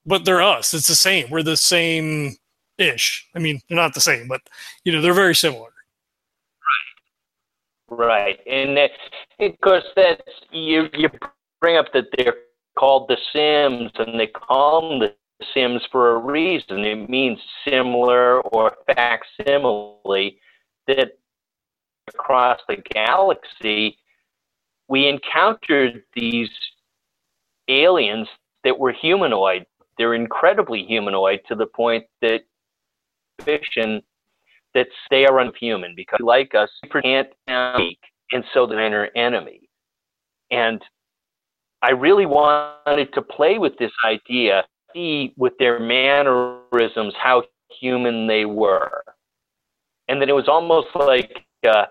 but they're us. It's the same. We're the same ish. I mean, they're not the same, but you know they're very similar. Right. Right, and of course that's you you bring up that they're called the Sims, and they call them the Sims for a reason. It means similar or facsimile. That across the galaxy, we encountered these aliens that were humanoid. They're incredibly humanoid to the point that fiction that they are unhuman because, like us, can't speak, and so they're an enemy. And I really wanted to play with this idea, see with their mannerisms how human they were. And then it was almost like uh,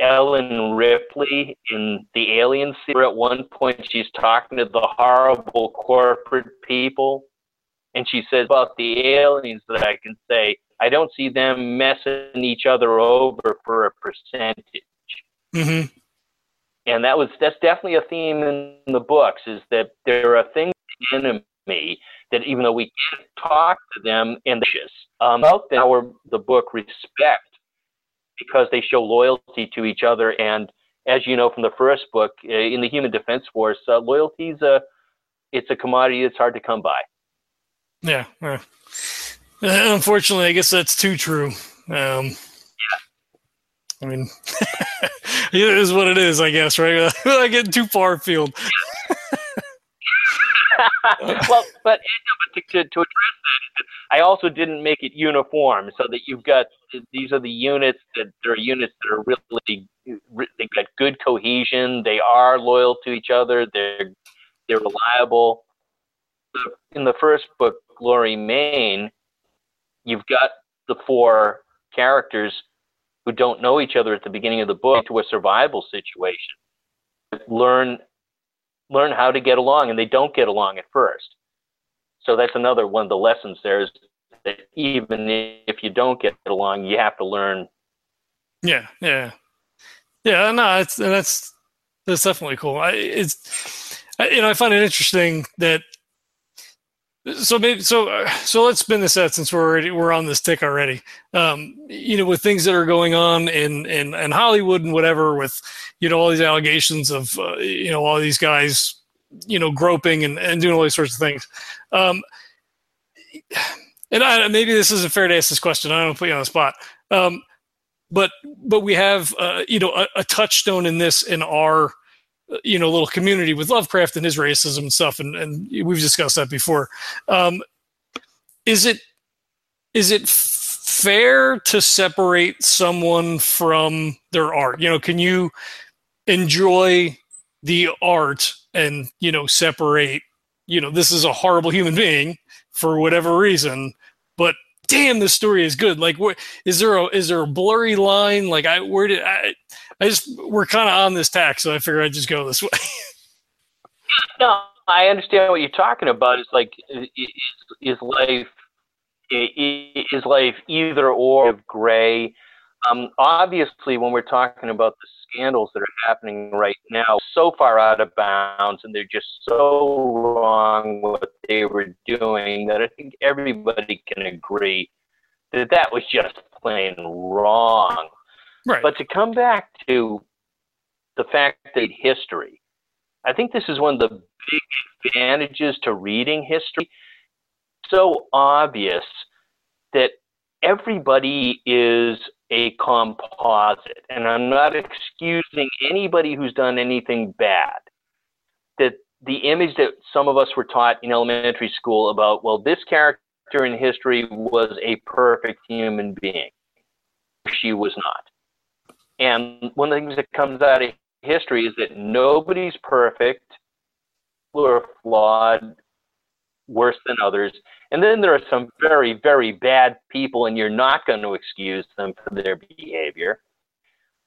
Ellen Ripley in the Alien series. At one point, she's talking to the horrible corporate people, and she says about the aliens that I can say, I don't see them messing each other over for a percentage. Mm-hmm. And that was that's definitely a theme in the books is that there are things in me that even though we can't talk to them and um, about our the book respect because they show loyalty to each other. And as you know from the first book uh, in the human defense force uh, loyalty is a it's a commodity that's hard to come by yeah, yeah. unfortunately i guess that's too true um, I mean, it is what it is, I guess, right? I get too far afield. well, but, to, to, address that, I also didn't make it uniform so that you've got these are the units that there are units that are really they've got good cohesion. They are loyal to each other. They're they're reliable. In the first book, Glory Main, you've got the four characters who don't know each other at the beginning of the book to a survival situation. Learn learn how to get along, and they don't get along at first. So that's another one of the lessons there is that even if you don't get along, you have to learn. Yeah, yeah, yeah. No, it's that's that's definitely cool. I, it's you know I find it interesting that so maybe so so let's spin this out since we're already we're on this tick already. Um, you know, with things that are going on in in, in Hollywood and whatever, with you know all these allegations of uh, you know all these guys you know groping and, and doing all these sorts of things. Um, and I, maybe this isn't fair to ask this question. I don't put you on the spot. Um, but but we have uh, you know a, a touchstone in this in our you know little community with Lovecraft and his racism and stuff, and, and we've discussed that before. Um, is it is it fair to separate someone from their art? You know, can you enjoy the art and you know separate? You know, this is a horrible human being for whatever reason, but damn, this story is good. Like, what is there a is there a blurry line? Like, I where did I? I just we're kind of on this tack, so I figure I'd just go this way. no, I understand what you're talking about. It's like is, is life is life either or of gray. Um, obviously, when we're talking about the scandals that are happening right now, so far out of bounds, and they're just so wrong what they were doing that I think everybody can agree that that was just plain wrong. Right. But to come back to the fact that history, I think this is one of the big advantages to reading history. So obvious that everybody is a composite, and I'm not excusing anybody who's done anything bad. That the image that some of us were taught in elementary school about, well, this character in history was a perfect human being. She was not. And one of the things that comes out of history is that nobody's perfect or flawed worse than others. And then there are some very, very bad people, and you're not going to excuse them for their behavior.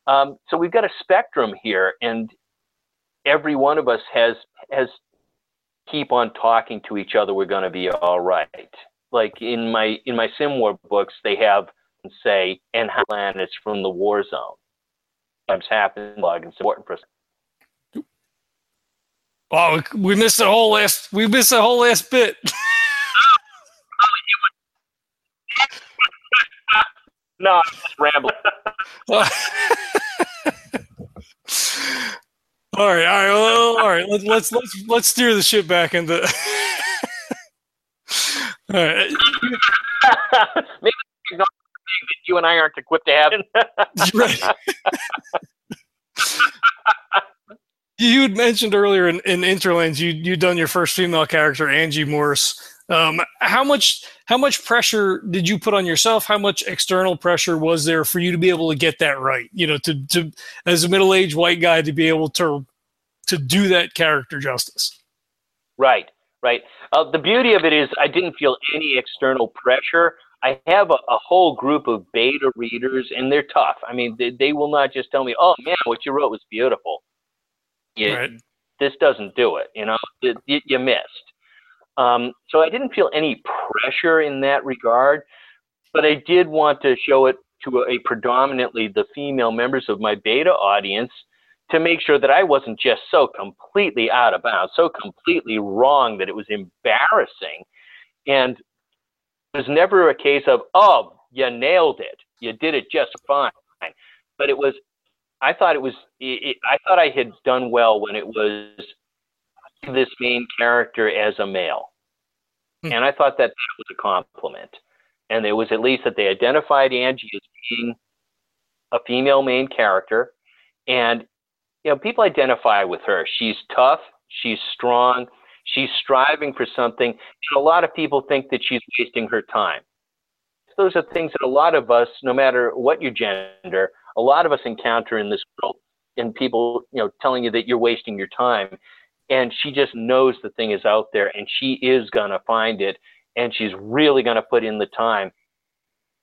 Um, so we've got a spectrum here, and every one of us has has keep on talking to each other. We're going to be all right. Like in my in my SimWar books, they have say and planets from the war zone sometimes happen log and important for Oh, we missed the whole last. We missed the whole last bit. no, I'm just rambling. all right, all right, well, all right. Let's let's let's let's steer the ship back into. all right. Maybe that you and I aren't equipped to have. right. you had mentioned earlier in, in Interlands you you done your first female character Angie Morse. Um, how much how much pressure did you put on yourself? How much external pressure was there for you to be able to get that right? You know, to to as a middle aged white guy to be able to to do that character justice. Right, right. Uh, the beauty of it is I didn't feel any external pressure. I have a, a, whole group of beta readers, and they're tough. I mean, they, they will not just tell me, "Oh man, what you wrote was beautiful." You, right. This doesn't do it. You know, you, you missed. Um, so I didn't feel any pressure in that regard, but I did want to show it to a, a predominantly the female members of my beta audience to make sure that I wasn't just so completely out of bounds, so completely wrong that it was embarrassing. And was never a case of, oh, you nailed it. You did it just fine. But it was, I thought it was, it, I thought I had done well when it was this main character as a male. Hmm. And I thought that that was a compliment. And it was at least that they identified Angie as being a female main character. And, you know, people identify with her. She's tough, she's strong, She's striving for something. And a lot of people think that she's wasting her time. Those are things that a lot of us, no matter what your gender, a lot of us encounter in this world. And people, you know, telling you that you're wasting your time. And she just knows the thing is out there and she is going to find it. And she's really going to put in the time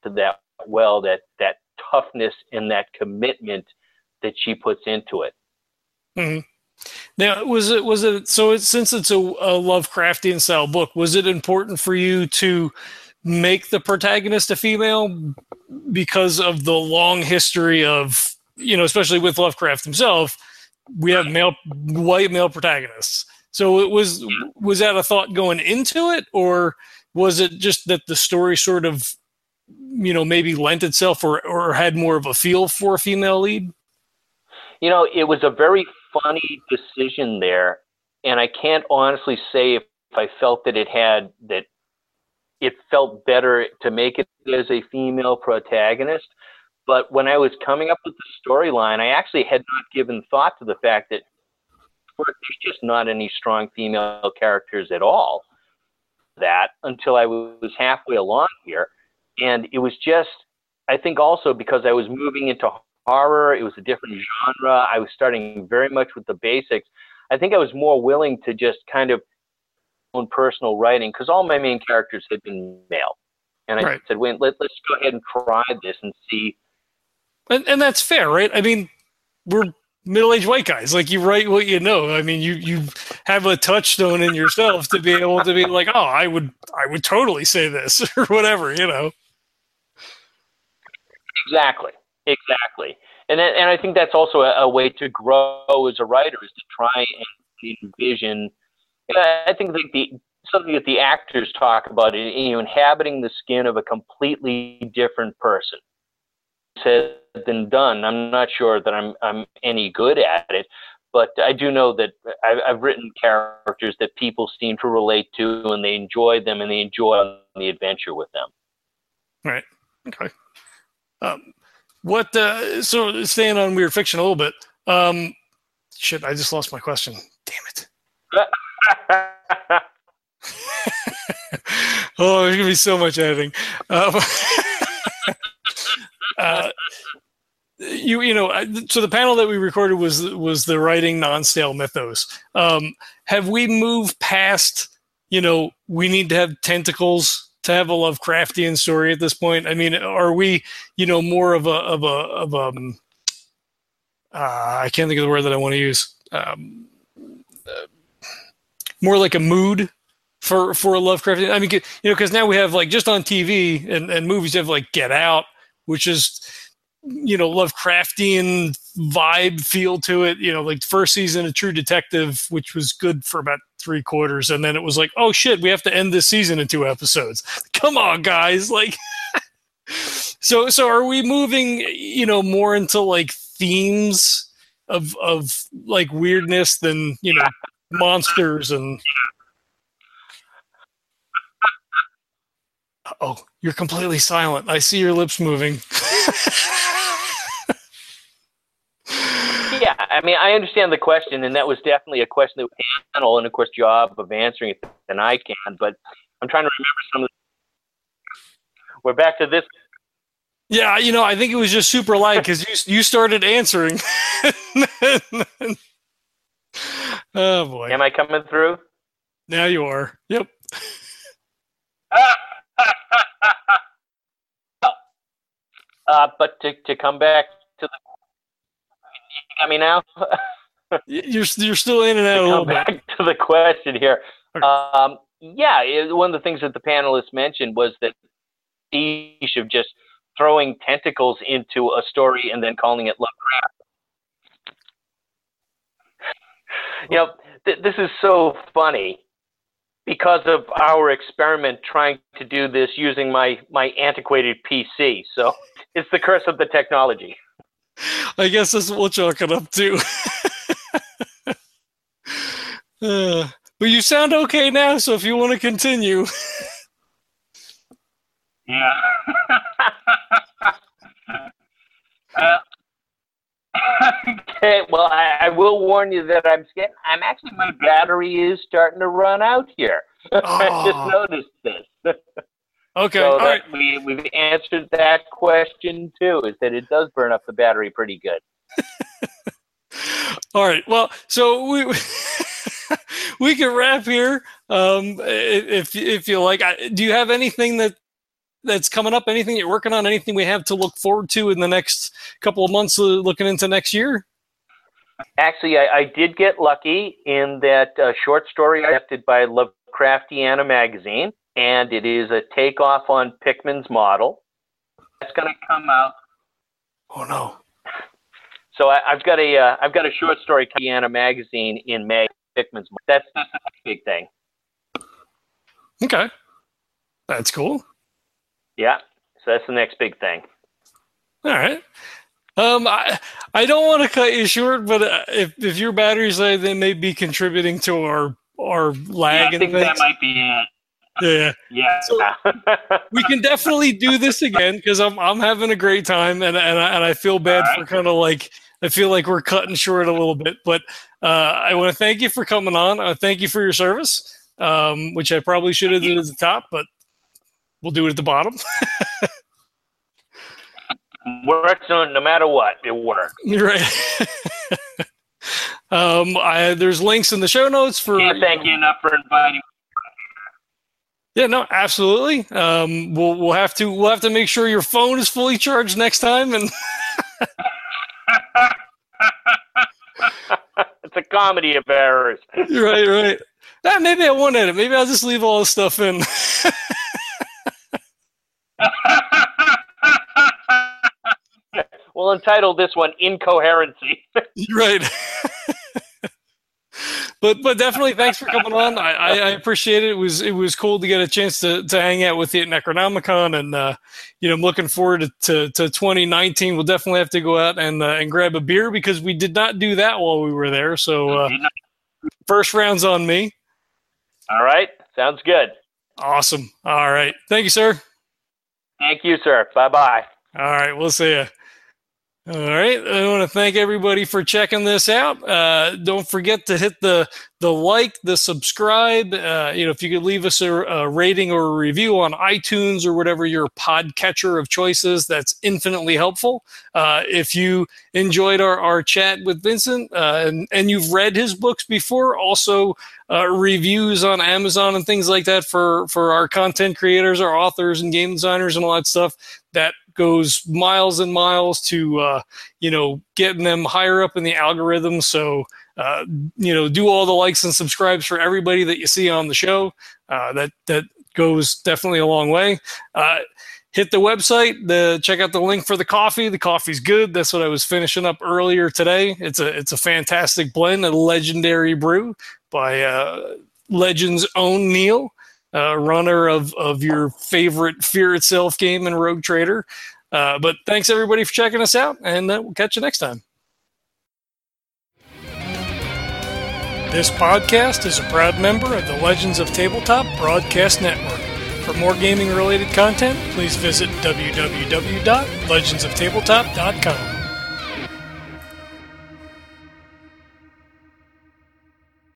to that well, that, that toughness and that commitment that she puts into it. Mm-hmm. Now, was it was it so? It, since it's a, a Lovecraftian style book, was it important for you to make the protagonist a female because of the long history of you know, especially with Lovecraft himself, we have male white male protagonists. So it was mm-hmm. was that a thought going into it, or was it just that the story sort of you know maybe lent itself or or had more of a feel for a female lead? You know, it was a very funny decision there, and I can't honestly say if I felt that it had that it felt better to make it as a female protagonist. But when I was coming up with the storyline, I actually had not given thought to the fact that there's just not any strong female characters at all. That until I was halfway along here. And it was just, I think also because I was moving into horror, it was a different mm. genre. I was starting very much with the basics. I think I was more willing to just kind of own personal writing because all my main characters had been male. And I right. said, wait, let, let's go ahead and try this and see. And, and that's fair, right? I mean, we're middle-aged white guys. Like you write what you know. I mean, you you have a touchstone in yourself to be able to be like, oh, I would I would totally say this or whatever, you know. Exactly. Exactly. And then, and I think that's also a, a, way to grow as a writer is to try and envision. I think that the something that the actors talk about is you know inhabiting the skin of a completely different person. Said than done. I'm not sure that I'm I'm any good at it, but I do know that I've, I've written characters that people seem to relate to, and they enjoy them, and they enjoy the adventure with them. Right. Okay. Um, what? Uh, so staying on weird fiction a little bit. Um, shit, I just lost my question. Damn it. oh, there's gonna be so much editing. Um, uh, you you know so the panel that we recorded was was the writing non-stale mythos um, have we moved past you know we need to have tentacles to have a Lovecraftian story at this point? I mean, are we, you know, more of a of a of a um, uh, I can't think of the word that I want to use. Um, uh, more like a mood for for a Lovecraftian. I mean, you know, because now we have like just on TV and and movies have like Get Out, which is you know Lovecraftian vibe feel to it. You know, like first season of True Detective, which was good for about three quarters, and then it was like, oh shit, we have to end this season in two episodes. Come on, guys, like. so so are we moving you know more into like themes of of like weirdness than you know monsters and oh you're completely silent i see your lips moving yeah, I mean, I understand the question, and that was definitely a question that we panel, and of course, job of answering it than I can. But I'm trying to remember some of. The... We're back to this. Yeah, you know, I think it was just super light because you you started answering. oh boy! Am I coming through? Now you are. Yep. uh, but to, to come back to got me now? you're you're still in and out a little back bit. to the question here. Okay. Um, yeah, it, one of the things that the panelists mentioned was that each of just throwing tentacles into a story and then calling it Lovecraft. You know, th- this is so funny because of our experiment trying to do this using my my antiquated PC. So it's the curse of the technology. I guess that's what we'll chalk it up to. uh, but you sound okay now, so if you want to continue. yeah. uh, Okay, well, I, I will warn you that I'm getting. I'm actually my battery is starting to run out here. I Oh. just noticed this. Okay, so all right. we we've answered that question too. Is that it does burn up the battery pretty good. All right. Well, so we we can wrap here. Um, if if you like, I, do you have anything that that's coming up? Anything you're working on? Anything we have to look forward to in the next couple of months? Uh, looking into next year. Actually, I, I did get lucky in that uh, short story accepted by Lovecraftiana magazine, and it is a takeoff on Pickman's model. That's going to come out. Oh no. So I, I've got a uh, I've got a short story Kiana magazine in May. Pickman's model. That's that's the next big thing. Okay, that's cool. Yeah. So that's the next big thing. All right. Um, I I don't want to cut you short, but uh, if if your batteries say they may be contributing to our our lag I and things, might be it. Yeah. Yeah. So- we can definitely do this again because I'm I'm having a great time and and I, and I feel bad All for kind of like I feel like we're cutting short a little bit, but uh, I want to thank you for coming on. Uh, thank you for your service, um, which I probably should have did at the top, but we'll do it at the bottom. Works no, no matter what. It works. right. um, I, there's links in the show notes for. Can't thank you enough for inviting. Yeah, no, absolutely. Um, we'll we'll have to we'll have to make sure your phone is fully charged next time and. it's a comedy of errors. right, right. Ah, maybe I won't edit. Maybe I'll just leave all this stuff in. we'll entitle this one "Incoherency." right. But but definitely thanks for coming on. I, I, I appreciate it. It was it was cool to get a chance to, to hang out with you at Necronomicon, and uh, you know I'm looking forward to, to, to 2019. We'll definitely have to go out and uh, and grab a beer because we did not do that while we were there. So uh, first round's on me. All right, sounds good. Awesome. All right. Thank you, sir. Thank you, sir. Bye bye. All right, we'll see you. All right, I want to thank everybody for checking this out. Uh, don't forget to hit the the like, the subscribe. Uh, you know, if you could leave us a, a rating or a review on iTunes or whatever your podcatcher of choice is, that's infinitely helpful. Uh, if you enjoyed our, our chat with Vincent uh, and, and you've read his books before, also uh, reviews on Amazon and things like that for for our content creators, our authors, and game designers and all that stuff. That goes miles and miles to uh, you know getting them higher up in the algorithm. So uh, you know, do all the likes and subscribes for everybody that you see on the show. Uh, that that goes definitely a long way. Uh, hit the website the check out the link for the coffee the coffee's good that's what i was finishing up earlier today it's a it's a fantastic blend a legendary brew by uh, legend's own neil uh, runner of of your favorite fear itself game and rogue trader. Uh, but thanks everybody for checking us out and uh, we'll catch you next time. This podcast is a proud member of the legends of tabletop broadcast network. For more gaming related content, please visit www.legendsoftabletop.com.